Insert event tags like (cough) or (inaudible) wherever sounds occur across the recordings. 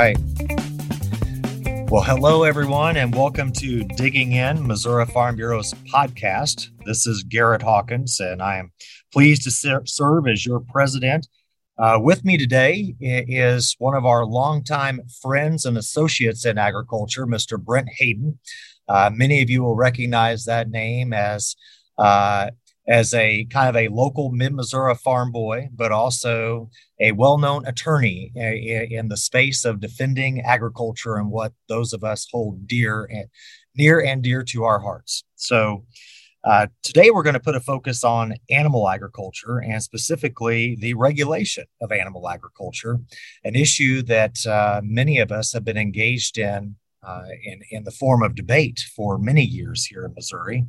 right. Well, hello, everyone, and welcome to Digging In, Missouri Farm Bureau's podcast. This is Garrett Hawkins, and I am pleased to ser- serve as your president. Uh, with me today is one of our longtime friends and associates in agriculture, Mr. Brent Haden. Uh, many of you will recognize that name as uh, as a kind of a local mid Missouri farm boy, but also a well known attorney in the space of defending agriculture and what those of us hold dear and near and dear to our hearts. So, uh, today we're going to put a focus on animal agriculture and specifically the regulation of animal agriculture, an issue that uh, many of us have been engaged in, uh, in in the form of debate for many years here in Missouri.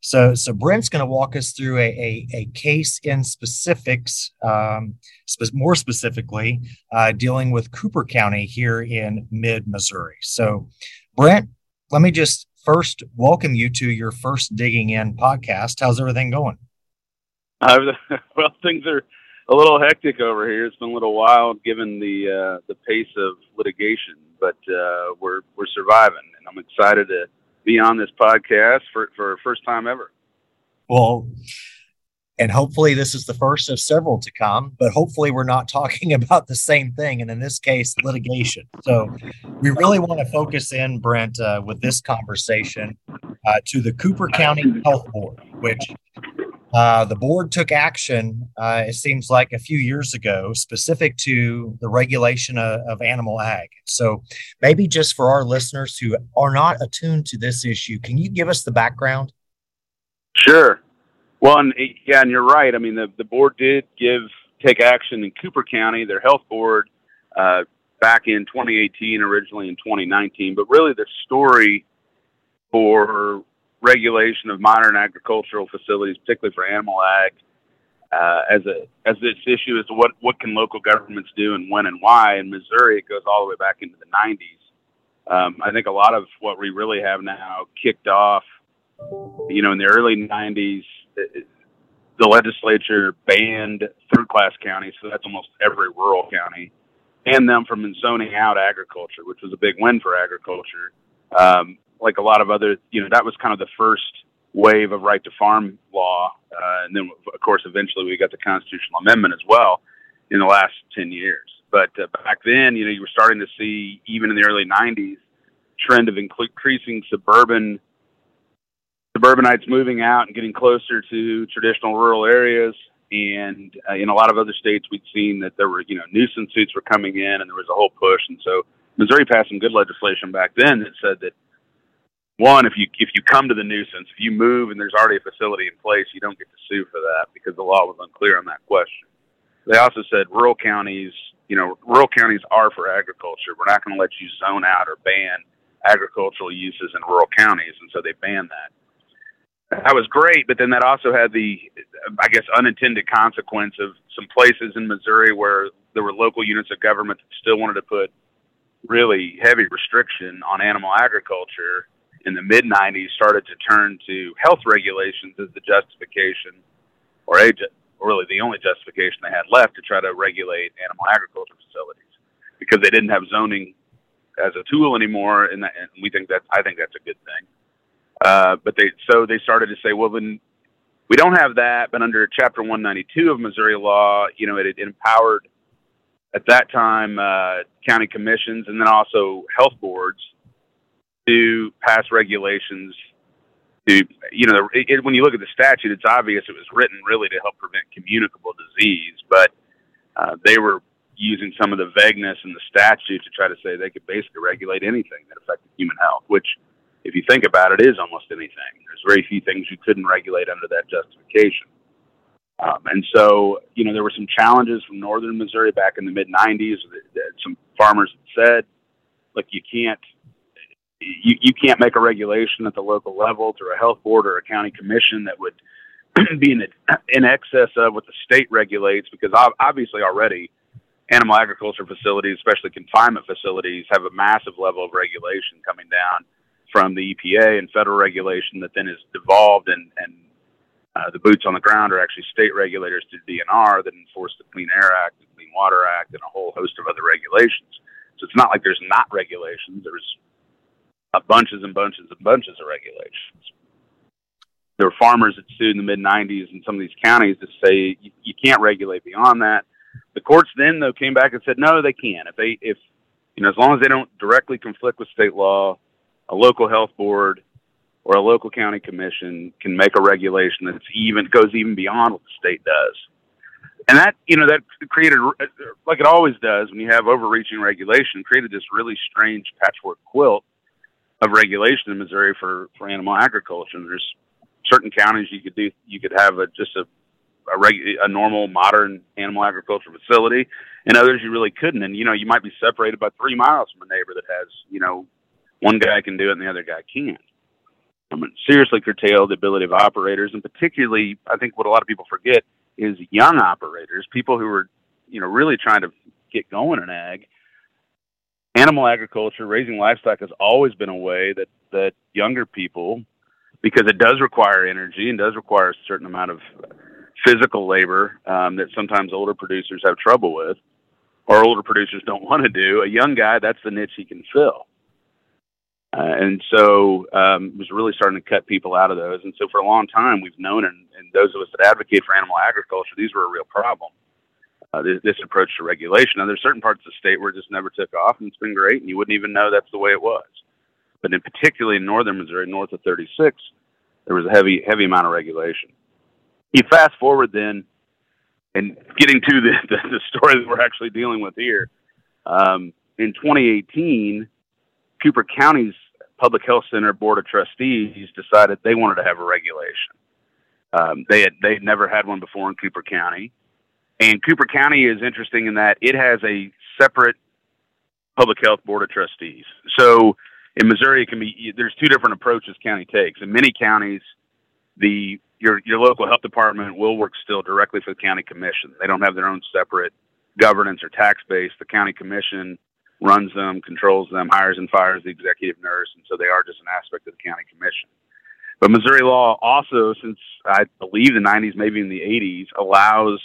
So, so Brent's going to walk us through a, a, a case in specifics, um, spe- more specifically, uh, dealing with Cooper County here in mid Missouri. So, Brent, let me just first welcome you to your first Digging In podcast. How's everything going? Uh, (laughs) well, things are a little hectic over here. It's been a little wild given the uh, the pace of litigation, but uh, we're we're surviving, and I'm excited to be on this podcast for for first time ever. Well, and hopefully this is the first of several to come, but hopefully we're not talking (laughs) about the same thing, and in this case, litigation. So we really want to focus in, Brent, uh, with this conversation uh, to the Cooper County Health Board, which uh, the board took action, uh, it seems like a few years ago, specific to the regulation of, of, animal ag. So, maybe just for our listeners who are not attuned to this issue, can you give us the background? Sure. Well, and, yeah, and you're right. I mean, the, the board did give take action in Cooper County, their health board, uh, back in 2018, originally in 2019. But really, the story for regulation of modern agricultural facilities, particularly for animal ag, uh, as a as this issue to what what can local governments do and when and why. In Missouri, it goes all the way back into the 90s. Um, I think a lot of what we really have now kicked off, you know, in the early 90s. The legislature banned third class counties, so that's almost every rural county, and them from zoning out agriculture, which was a big win for agriculture. Um, like a lot of other, you know, that was kind of the first wave of right to farm law. Uh, and then, of course, eventually we got the constitutional amendment as well in the last 10 years. But uh, back then, you know, you were starting to see, even in the early 90s, trend of increasing suburban suburbanites moving out and getting closer to traditional rural areas. And uh, in a lot of other states, we'd seen that there were, you know, nuisance suits were coming in, and there was a whole push. And so Missouri passed some good legislation back then that said that one, if you if you come to the nuisance, if you move and there's already a facility in place, you don't get to sue for that because the law was unclear on that question. They also said rural counties, you know, rural counties are for agriculture. We're not going to let you zone out or ban agricultural uses in rural counties, and so they banned that. That was great, but then that also had the, I guess, unintended consequence of some places in Missouri where there were local units of government that still wanted to put really heavy restriction on animal agriculture in the mid 90s started to turn to health regulations as the justification, or a, or really the only justification they had left to try to regulate animal agriculture facilities because they didn't have zoning as a tool anymore, and, that, and we think that I think that's a good thing. Uh, but they so they started to say, well, then we don't have that, but under Chapter 192 of Missouri law, you know, it, it empowered at that time uh, county commissions and then also health boards to pass regulations to, you know, it, when you look at the statute, it's obvious it was written really to help prevent communicable disease, but uh, they were using some of the vagueness in the statute to try to say they could basically regulate anything that affected human health, which, if you think about it, is almost anything. There's very few things you couldn't regulate under that justification. Um, and so, you know, there were some challenges from northern Missouri back in the mid 90s that, that some farmers said, look, you can't you, you can't make a regulation at the local level through a health board or a county commission that would (clears throat) be in, in excess of what the state regulates because obviously already animal agriculture facilities, especially confinement facilities, have a massive level of regulation coming down from the EPA and federal regulation that then is devolved and, and uh, the boots on the ground are actually state regulators to DNR that enforce the Clean Air Act, the Clean Water Act, and a whole host of other regulations. So it's not like there's not regulations. There's a bunches and bunches and bunches of regulations. There were farmers that sued in the mid 90s in some of these counties to say you, you can't regulate beyond that. The courts then though came back and said no, they can. If they if you know as long as they don't directly conflict with state law, a local health board or a local county commission can make a regulation that's even goes even beyond what the state does. And that, you know, that created, like it always does when you have overreaching regulation, created this really strange patchwork quilt of regulation in Missouri for, for animal agriculture. And there's certain counties you could do, you could have a, just a, a, reg, a normal modern animal agriculture facility and others you really couldn't. And, you know, you might be separated by three miles from a neighbor that has, you know, one guy can do it and the other guy can't. I mean, seriously curtail the ability of operators, and particularly, I think what a lot of people forget is young operators, people who are, you know, really trying to get going in ag. Animal agriculture, raising livestock, has always been a way that that younger people, because it does require energy and does require a certain amount of physical labor um, that sometimes older producers have trouble with, or older producers don't want to do. A young guy, that's the niche he can fill. Uh, and so um, it was really starting to cut people out of those. And so for a long time, we've known, and, and those of us that advocate for animal agriculture, these were a real problem. Uh, this, this, approach to regulation. Now, there's certain parts of the state where it just never took off, and it's been great, and you wouldn't even know that's the way it was. But in particularly in northern Missouri, north of 36, there was a heavy, heavy amount of regulation. You fast forward then, and getting to the, (laughs) the, the story that we're actually dealing with here. Um, in 2018, Cooper County's Public Health Center Board of Trustees decided they wanted to have a regulation. Um, they had they'd never had one before in Cooper County, and Cooper County is interesting in that it has a separate Public Health Board of Trustees. So in Missouri, it can be there's two different approaches county takes. In many counties, the your your local health department will work still directly for the county commission. They don't have their own separate governance or tax base. The county commission runs them, controls them, hires and fires the executive nurse, and so they are just an aspect of the county commission. But Missouri law also, since I believe the 90s, maybe in the 80s, allows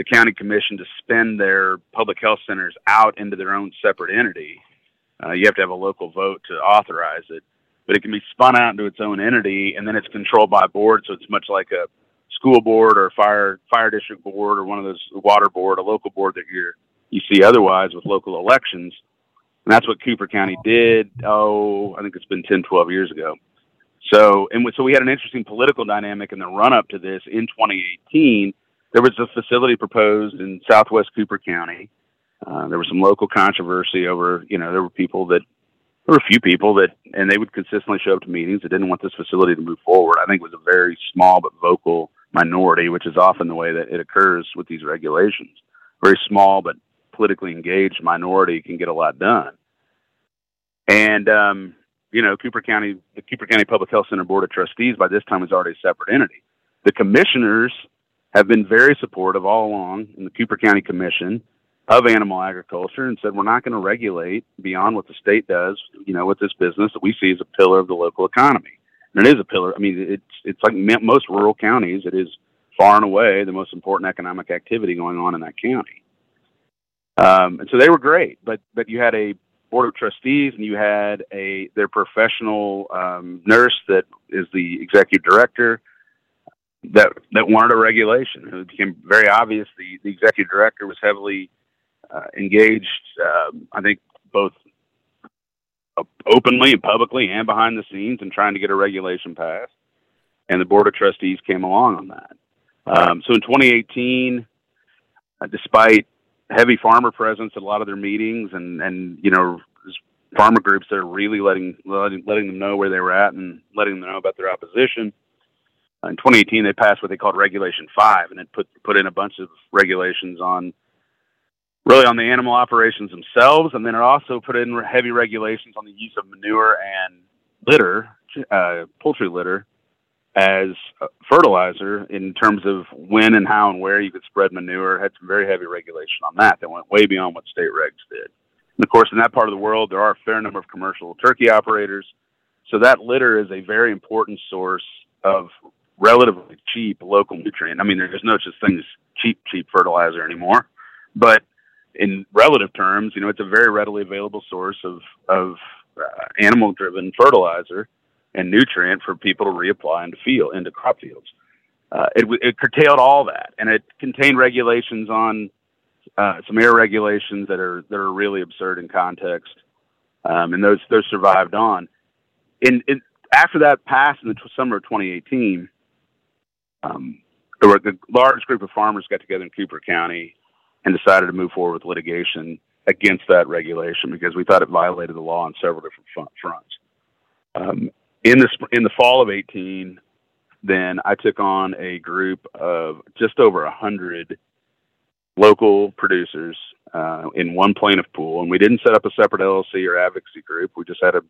the county commission to spend their public health centers out into their own separate entity. Uh, you have to have a local vote to authorize it, but it can be spun out into its own entity, and then it's controlled by a board. So it's much like a school board or fire fire district board or one of those water board, a local board that you're you see otherwise with local elections. And that's what Cooper County did. Oh, I think it's been 10, 12 years ago. So, and so we had an interesting political dynamic in the run up to this in 2018. There was a facility proposed in Southwest Cooper County. Uh, there was some local controversy over, you know, there were people that, there were a few people that, and they would consistently show up to meetings that didn't want this facility to move forward. I think it was a very small but vocal minority, which is often the way that it occurs with these regulations. Very small but politically engaged minority can get a lot done. And um, you know, Cooper County, the Cooper County Public Health Center Board of Trustees by this time is already a separate entity. The commissioners have been very supportive all along in the Cooper County Commission of animal agriculture and said we're not going to regulate beyond what the state does, you know, with this business that we see as a pillar of the local economy. And it is a pillar. I mean, it's it's like most rural counties. It is far and away the most important economic activity going on in that county. Um, and so they were great, but but you had a board of trustees and you had a their professional um, nurse that is the executive director that that wanted a regulation. It became very obvious the the executive director was heavily uh, engaged. Uh, I think both openly and publicly and behind the scenes in trying to get a regulation passed. And the board of trustees came along on that. Um, so in 2018, uh, despite heavy farmer presence at a lot of their meetings, and and you know farmer groups that are really letting letting, letting them know where they were at and letting them know about their opposition. In 2018, they passed what they called Regulation Five, and it put put in a bunch of regulations on really on the animal operations themselves, and then it also put in heavy regulations on the use of manure and litter, uh, poultry litter, as fertilizer in terms of when and how and where you could spread manure. Had some very heavy regulation on that that went way beyond what state regs did. And of course, in that part of the world, there are a fair number of commercial turkey operators. So that litter is a very important source of relatively cheap local nutrient. I mean, there's no such thing as cheap, cheap fertilizer anymore, but in relative terms, you know, it's a very readily available source of of uh, animal driven fertilizer and nutrient for people to reapply into field into crop fields. Uh, it, it curtailed all that, and it contained regulations on uh, some air regulations that are that are really absurd in context, um, and those those survived on. In, in after that passed in the t- summer of 2018, um, there were a large group of farmers got together in Cooper County and decided to move forward with litigation against that regulation because we thought it violated the law on several different fronts. Um, in the in the fall of 18, then I took on a group of just over a hundred local producers uh, in one plaintiff pool, and we didn't set up a separate LLC or advocacy group. We just had a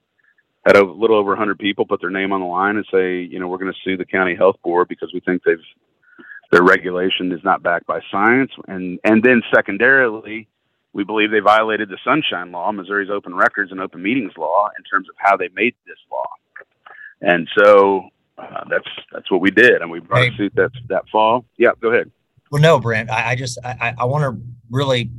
had a little over 100 people put their name on the line and say, you know, we're going to sue the county health board because we think they've their regulation is not backed by science, and and then secondarily, we believe they violated the Sunshine Law, Missouri's open records and open meetings law, in terms of how they made this law. And so uh, that's that's what we did, and we brought hey. a suit that that fall. Yeah, go ahead. Well, no, Brent, I, I just I, I want to really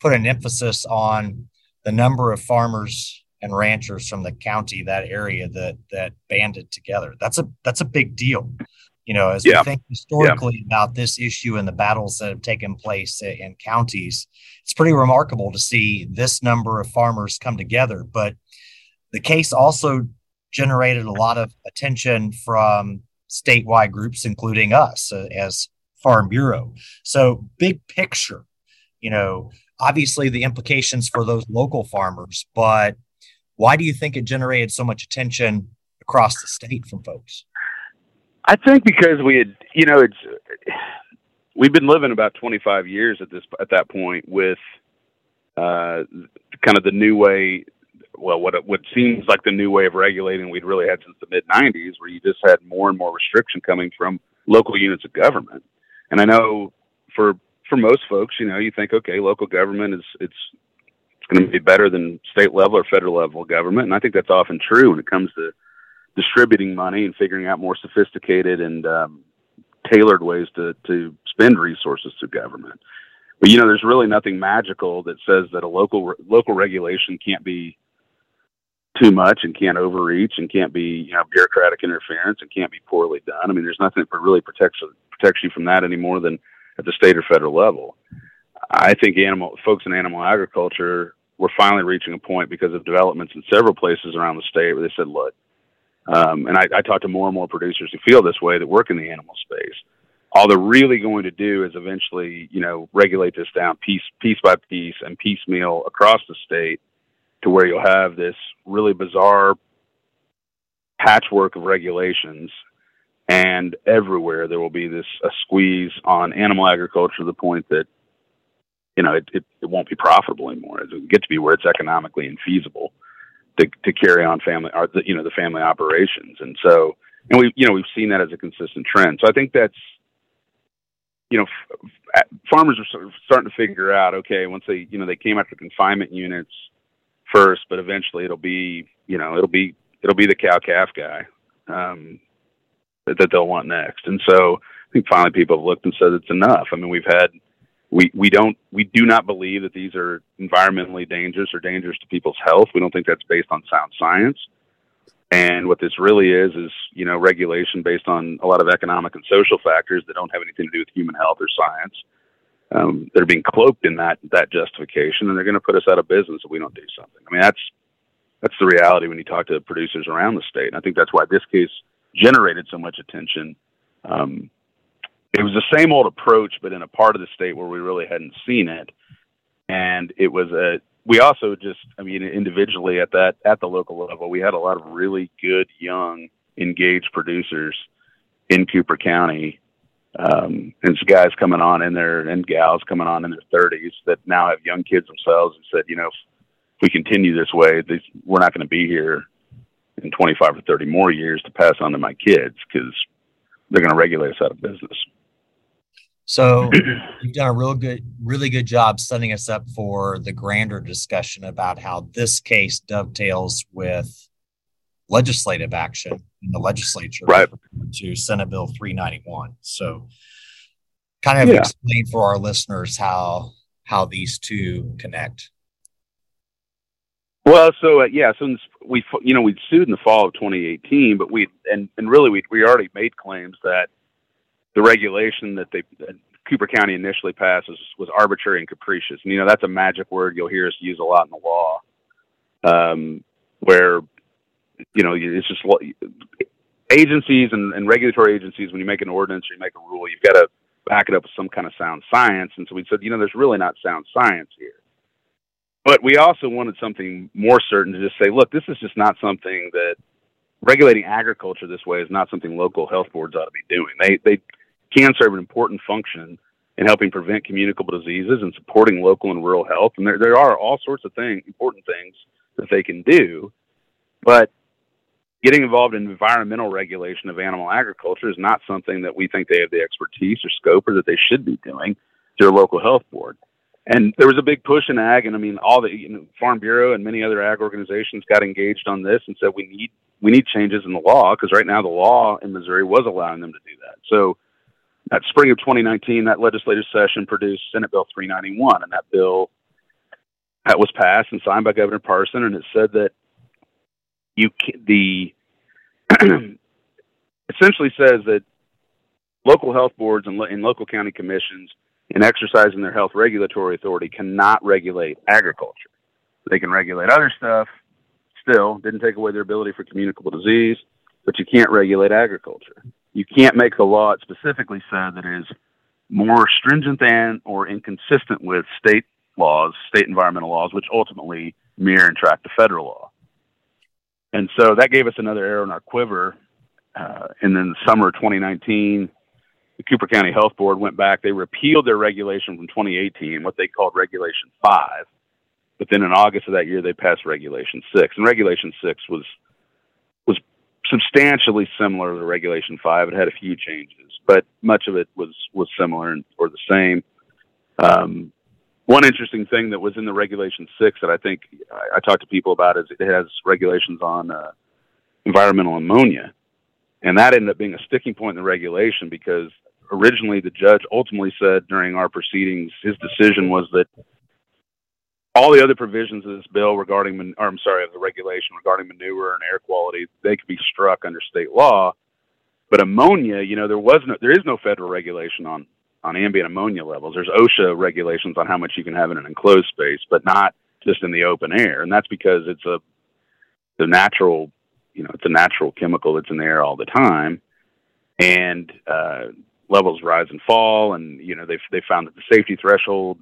put an emphasis on the number of farmers and ranchers from the county that area that that banded together. That's a that's a big deal. You know, as yeah. we think historically yeah. about this issue and the battles that have taken place in counties, it's pretty remarkable to see this number of farmers come together. But the case also generated a lot of attention from statewide groups, including us uh, as Farm Bureau. So, big picture, you know, obviously the implications for those local farmers, but why do you think it generated so much attention across the state from folks? I think because we had, you know, it's we've been living about 25 years at this at that point with uh, kind of the new way well, what what seems like the new way of regulating we'd really had since the mid '90s, where you just had more and more restriction coming from local units of government. And I know for for most folks, you know, you think, okay, local government is it's it's going to be better than state level or federal level government, and I think that's often true when it comes to distributing money and figuring out more sophisticated and um, tailored ways to to spend resources to government. But you know, there's really nothing magical that says that a local local regulation can't be too much and can't overreach and can't be you know bureaucratic interference and can't be poorly done. I mean, there's nothing that really protects protects you from that any more than at the state or federal level. I think animal folks in animal agriculture were finally reaching a point because of developments in several places around the state where they said, look, um, and I, I to more and more producers who feel this way that work in the animal space. All they're really going to do is eventually, you know, regulate this down piece piece by piece and piecemeal across the state to where you'll have this really bizarre patchwork of regulations and everywhere there will be this a squeeze on animal agriculture to the point that you know it, it, it won't be profitable anymore it will get to be where it's economically infeasible to, to carry on family or the, you know the family operations and so and we you know we've seen that as a consistent trend so i think that's you know f- farmers are sort of starting to figure out okay once they you know they came after confinement units first, but eventually it'll be you know it'll be it'll be the cow calf guy um, that, that they'll want next. And so I think finally people have looked and said it's enough. I mean we've had we we don't we do not believe that these are environmentally dangerous or dangerous to people's health. We don't think that's based on sound science. And what this really is is you know regulation based on a lot of economic and social factors that don't have anything to do with human health or science um, that are being cloaked in that that justification, and they're going to put us out of business if we don't do something. I mean, that's that's the reality when you talk to producers around the state, and I think that's why this case generated so much attention. Um, it was the same old approach, but in a part of the state where we really hadn't seen it, and it was a. We also just, I mean, individually at that at the local level, we had a lot of really good young, engaged producers in Cooper County um, and some guys coming on in there and gals coming on in their 30s that now have young kids themselves and said, you know, if, if we continue this way, this, we're not going to be here in 25 or 30 more years to pass on to my kids because they're going to regulate us out of business. So (clears throat) you've done a real good, really good job setting us up for the grander discussion about how this case dovetails with legislative action in the legislature right. to Senate Bill 391. So, kind of yeah. explain for our listeners how how these two connect. Well, so uh, yeah, so we you know we sued in the fall of 2018, but we and and really we we already made claims that the regulation that they that Cooper County initially passed was, was arbitrary and capricious, and you know that's a magic word you'll hear us use a lot in the law, um, where you know it's just agencies and, and regulatory agencies when you make an ordinance or you make a rule, you've got to back it up with some kind of sound science, and so we said you know there's really not sound science here. But we also wanted something more certain to just say, look, this is just not something that regulating agriculture this way is not something local health boards ought to be doing. They they can serve an important function in helping prevent communicable diseases and supporting local and rural health. And there there are all sorts of things, important things that they can do, but getting involved in environmental regulation of animal agriculture is not something that we think they have the expertise or scope or that they should be doing to a local health board and there was a big push in ag, and I mean, all the you know, Farm Bureau and many other ag organizations got engaged on this and said we need we need changes in the law because right now the law in Missouri was allowing them to do that. So, that spring of 2019, that legislative session produced Senate Bill 391, and that bill that was passed and signed by Governor Parson, and it said that you the (clears throat) essentially says that local health boards and, and local county commissions in exercising their health regulatory authority cannot regulate agriculture. They can regulate other stuff, still, didn't take away their ability for communicable disease, but you can't regulate agriculture. You can't make a law it specifically said that is more stringent than or inconsistent with state laws, state environmental laws, which ultimately mirror and track the federal law. And so that gave us another arrow in our quiver. Uh, and then the summer of 2019, the Cooper County Health Board went back. They repealed their regulation from 2018, what they called Regulation 5. But then in August of that year, they passed Regulation 6. And Regulation 6 was was substantially similar to Regulation 5. It had a few changes, but much of it was, was similar and, or the same. Um, one interesting thing that was in the Regulation 6 that I think I, I talked to people about is it has regulations on uh, environmental ammonia. And that ended up being a sticking point in the regulation because originally the judge ultimately said during our proceedings, his decision was that all the other provisions of this bill regarding, or I'm sorry, of the regulation regarding manure and air quality, they could be struck under state law. But ammonia, you know, there was no, there is no federal regulation on on ambient ammonia levels. There's OSHA regulations on how much you can have in an enclosed space, but not just in the open air. And that's because it's a the natural, you know, it's a natural chemical that's in the air all the time. And uh, levels rise and fall, and you know they they found that the safety threshold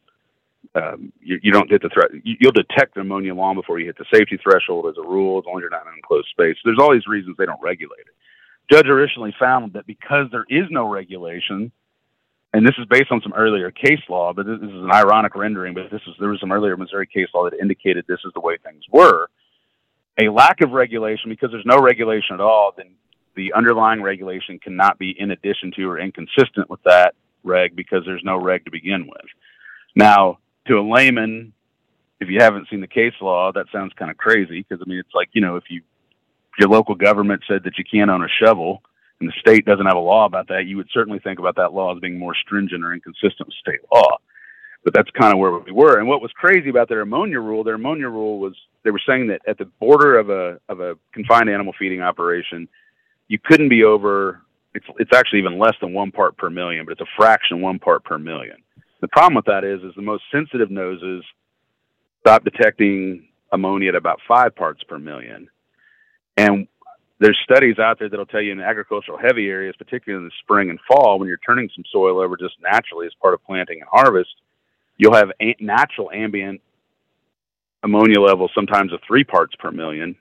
um, you, you, don't get the threat. You, will detect ammonia long before you hit the safety threshold as a rule, as long as you're not in an enclosed space. There's all these reasons they don't regulate it. Judge originally found that because there is no regulation, and this is based on some earlier case law, but this, this is an ironic rendering. But this is there was some earlier Missouri case law that indicated this is the way things were. A lack of regulation, because there's no regulation at all, then the underlying regulation cannot be in addition to or inconsistent with that reg because there's no reg to begin with. Now, to a layman, if you haven't seen the case law, that sounds kind of crazy because I mean it's like you know if you your local government said that you can't own a shovel and the state doesn't have a law about that, you would certainly think about that law as being more stringent or inconsistent with state law. But that's kind of where we were. And what was crazy about their ammonia rule, their ammonia rule was they were saying that at the border of a of a confined animal feeding operation, you couldn't be over. It's it's actually even less than one part per million, but it's a fraction one part per million. The problem with that is, is the most sensitive noses stop detecting ammonia at about five parts per million, and there's studies out there that'll tell you in agricultural heavy areas, particularly in the spring and fall, when you're turning some soil over just naturally as part of planting and harvest, you'll have a- natural ambient ammonia levels sometimes of three parts per million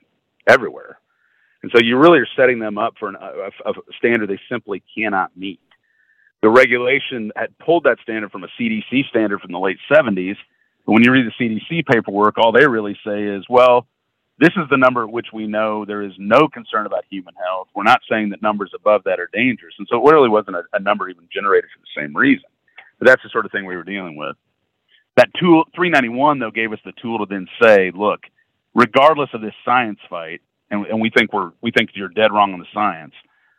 everywhere. And so you really are setting them up for an, a, a standard they simply cannot meet. The regulation had pulled that standard from a CDC standard from the late 70s. But when you read the CDC paperwork, all they really say is, well, this is the number at which we know there is no concern about human health. We're not saying that numbers above that are dangerous. And so it really wasn't a, a number even generated for the same reason. But that's the sort of thing we were dealing with. That tool, 391, though, gave us the tool to then say, look, regardless of this science fight, and, and we think we're we think you're dead wrong on the science.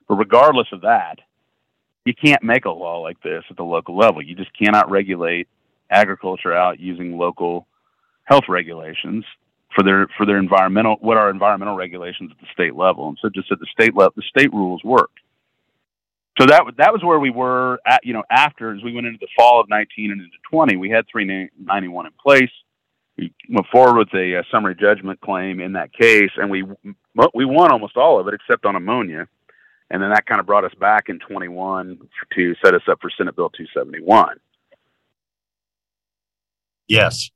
But regardless of that, you can't make a law like this at the local level. You just cannot regulate agriculture out using local health regulations for their for their environmental what are environmental regulations at the state level. And so just at the state level, the state rules work. So that that was where we were at. You know, after as we went into the fall of 19 and into 20, we had 391 in place. We went forward with a, a summary judgment claim in that case, and we we won almost all of it except on ammonia. And then that kind of brought us back in 21 to set us up for Senate Bill 271. Yes.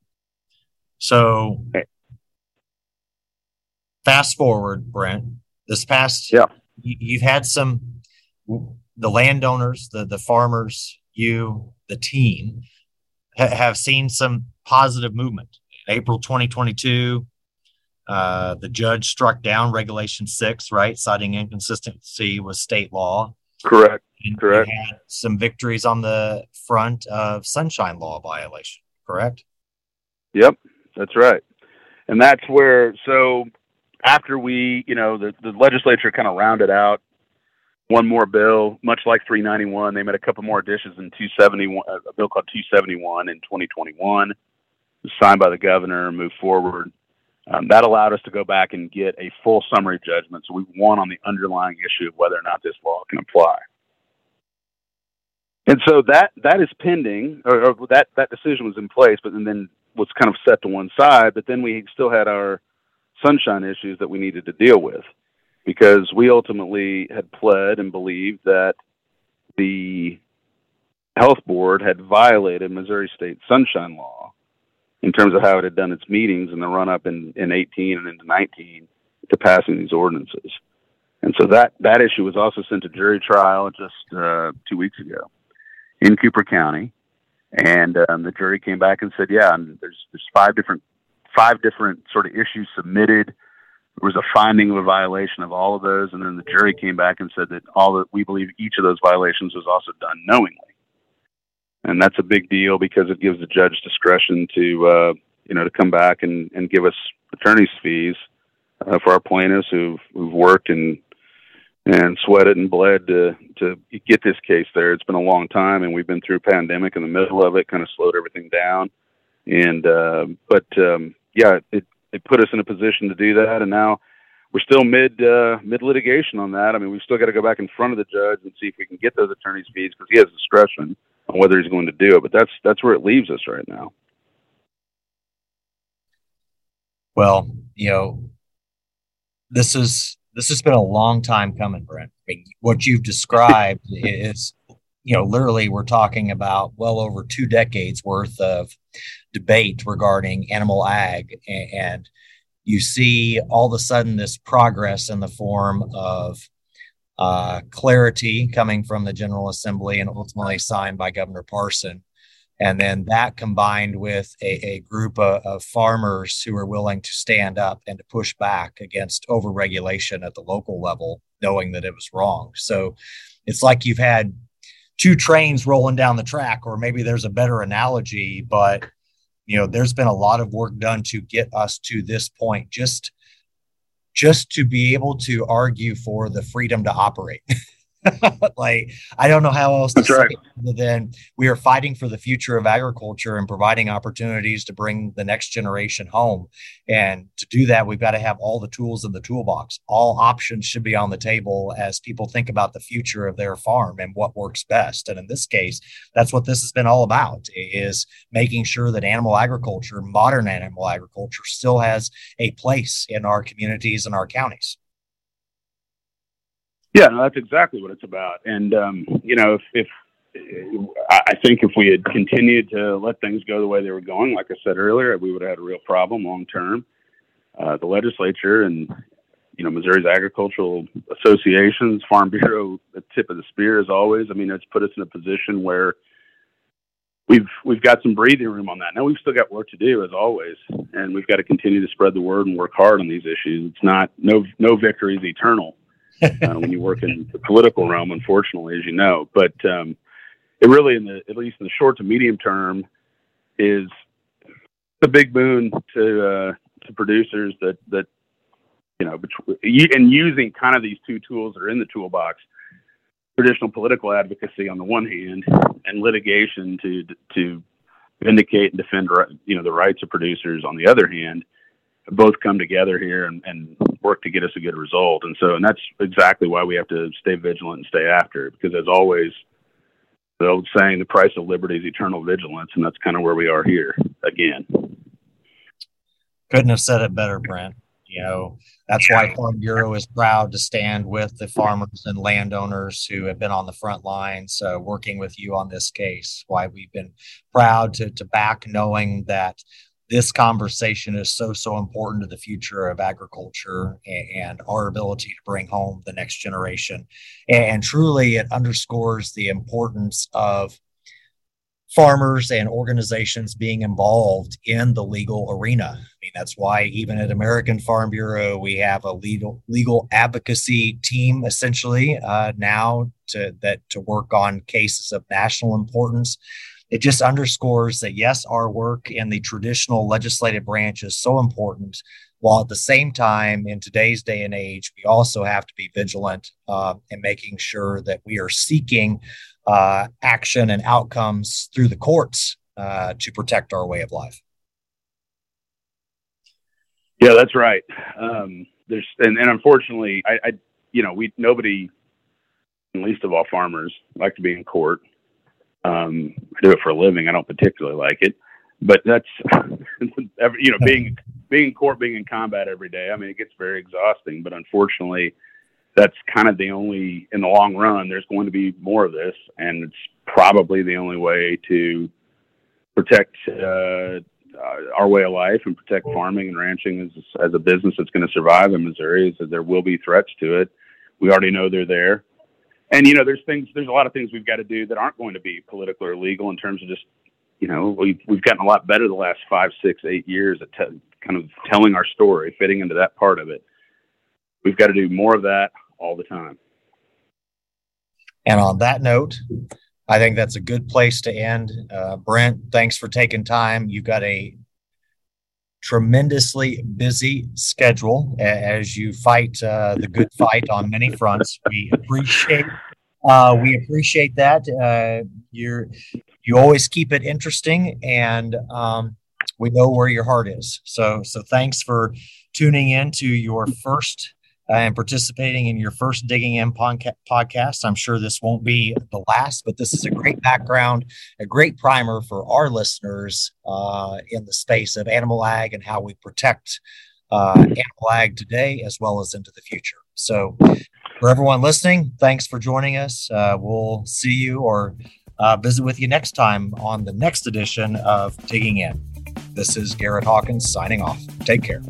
So fast forward, Brent, this past, yeah. you've had some, the landowners, the, the farmers, you, the team ha- have seen some positive movement. In April 2022, uh, the judge struck down Regulation 6, right, citing inconsistency with state law. Correct. And Correct. had some victories on the front of sunshine law violation, correct? Yep, that's right. And that's where, so after we, you know, the, the legislature kind of rounded out one more bill, much like 391. They made a couple more additions in 271, a bill called 271 in 2021, signed by the governor, moved forward. Um, that allowed us to go back and get a full summary judgment. So we won on the underlying issue of whether or not this law can apply. And so that that is pending, or, or that that decision was in place, but then was kind of set to one side. But then we still had our sunshine issues that we needed to deal with because we ultimately had pled and believed that the health board had violated Missouri state sunshine law in terms of how it had done its meetings in the run up in, in 18 and into 19 to passing these ordinances. And so that, that issue was also sent to jury trial just uh, two weeks ago in Cooper County. And um, the jury came back and said, yeah, and there's, there's five different, five different sort of issues submitted. There was a finding of a violation of all of those. And then the jury came back and said that all that we believe each of those violations was also done knowingly and that's a big deal because it gives the judge discretion to uh, you know to come back and, and give us attorney's fees uh, for our plaintiffs who've who've worked and and sweated and bled to to get this case there. It's been a long time, and we've been through a pandemic in the middle of it, kind of slowed everything down. And uh, but um, yeah, it it put us in a position to do that, and now we're still mid uh, mid litigation on that. I mean, we've still got to go back in front of the judge and see if we can get those attorney's fees because he has discretion on whether he's going to do it. But that's that's where it leaves us right now. Well, you know, this is this has been a long time coming, Brent. I mean, what you've described (laughs) is, you know, literally we're talking about well over two decades worth of debate regarding animal ag, and you see all of a sudden this progress in the form of uh, clarity coming from the General Assembly and ultimately signed by Governor Parson. And then that combined with a, a group of, of, farmers who are willing to stand up and to push back against overregulation at the local level, knowing that it was wrong. So it's like you've had two trains rolling down the track, or maybe there's a better analogy, but you know, there's been a lot of work done to get us to this point. Just just to be able to argue for the freedom to operate. (laughs) (laughs) like I don't know how else to That's say right. other than we are fighting for the future of agriculture and providing opportunities to bring the next generation home. And to do that, we've got to have all the tools in the toolbox. All options should be on the table as people think about the future of their farm and what works best. And in this case, that's what this has been all about is making sure that animal agriculture, modern animal agriculture still has a place in our communities and our counties. Yeah, no, that's exactly what it's about. And um, you know, if, if I think if we had continued to let things go the way they were going, like I said earlier, we would have had a real problem long term. Uh, the legislature and you know Missouri's agricultural associations, Farm Bureau, the tip of the spear as always. I mean, it's put us in a position where we've we've got some breathing room on that. Now we've still got work to do as always, and we've got to continue to spread the word and work hard on these issues. It's not no no victory is eternal uh, when you work in the political realm, unfortunately, as you know. But um, it really, in the at least in the short to medium term, is a big boon to uh, to producers that that you know, and using kind of these two tools that are in the toolbox traditional political advocacy on the one hand and litigation to to vindicate and defend you know the rights of producers on the other hand both come together here and, and work to get us a good result. And so and that's exactly why we have to stay vigilant and stay after it because as always the old saying the price of liberty is eternal vigilance and that's kind of where we are here again. Couldn't have said it better brent. You know, that's why Farm Bureau is proud to stand with the farmers and landowners who have been on the front lines uh, working with you on this case. Why we've been proud to, to back knowing that this conversation is so, so important to the future of agriculture and, our ability to bring home the next generation. And, and truly, it underscores the importance of farmers and organizations being involved in the legal arena. I mean, that's why even at American Farm Bureau, we have a legal legal advocacy team essentially uh, now to that to work on cases of national importance. It just underscores that yes, our work in the traditional legislative branch is so important. While at the same time, in today's day and age, we also have to be vigilant uh, in making sure that we are seeking uh, action and outcomes through the courts uh, to protect our way of life. Yeah, that's right. Um, there's and, and unfortunately, I, I, you know, we nobody, least of all farmers, like to be in court. Um, I do it for a living. I don't particularly like it, but that's (laughs) you know being being in court, being in combat every day. I mean, it gets very exhausting. But unfortunately, that's kind of the only in the long run there's going to be more of this and it's probably the only way to protect uh, our way of life and protect farming and ranching as, as a business that's going to survive in Missouri is that there will be threats to it. We already know they're there. And, you know, there's things, there's a lot of things we've got to do that aren't going to be political or legal in terms of just, you know, we've, we've gotten a lot better the last five, six, eight years at kind of telling our story, fitting into that part of it. We've got to do more of that all the time. And on that note, I think that's a good place to end. Uh, Brent, thanks for taking time. You've got a tremendously busy schedule as you fight uh, the good fight on many fronts. We appreciate uh, we appreciate that. Uh, you're you always keep it interesting, and um, we know where your heart is. So so thanks for tuning in to your first and participating in your first Digging In podcast. I'm sure this won't be the last, but this is a great background, a great primer for our listeners uh, in the space of animal ag and how we protect uh, animal ag today as well as into the future. So, for everyone listening, thanks for joining us. Uh, we'll see you or uh, visit with you next time on the next edition of Digging In. This is Garrett Hawkins signing off. Take care.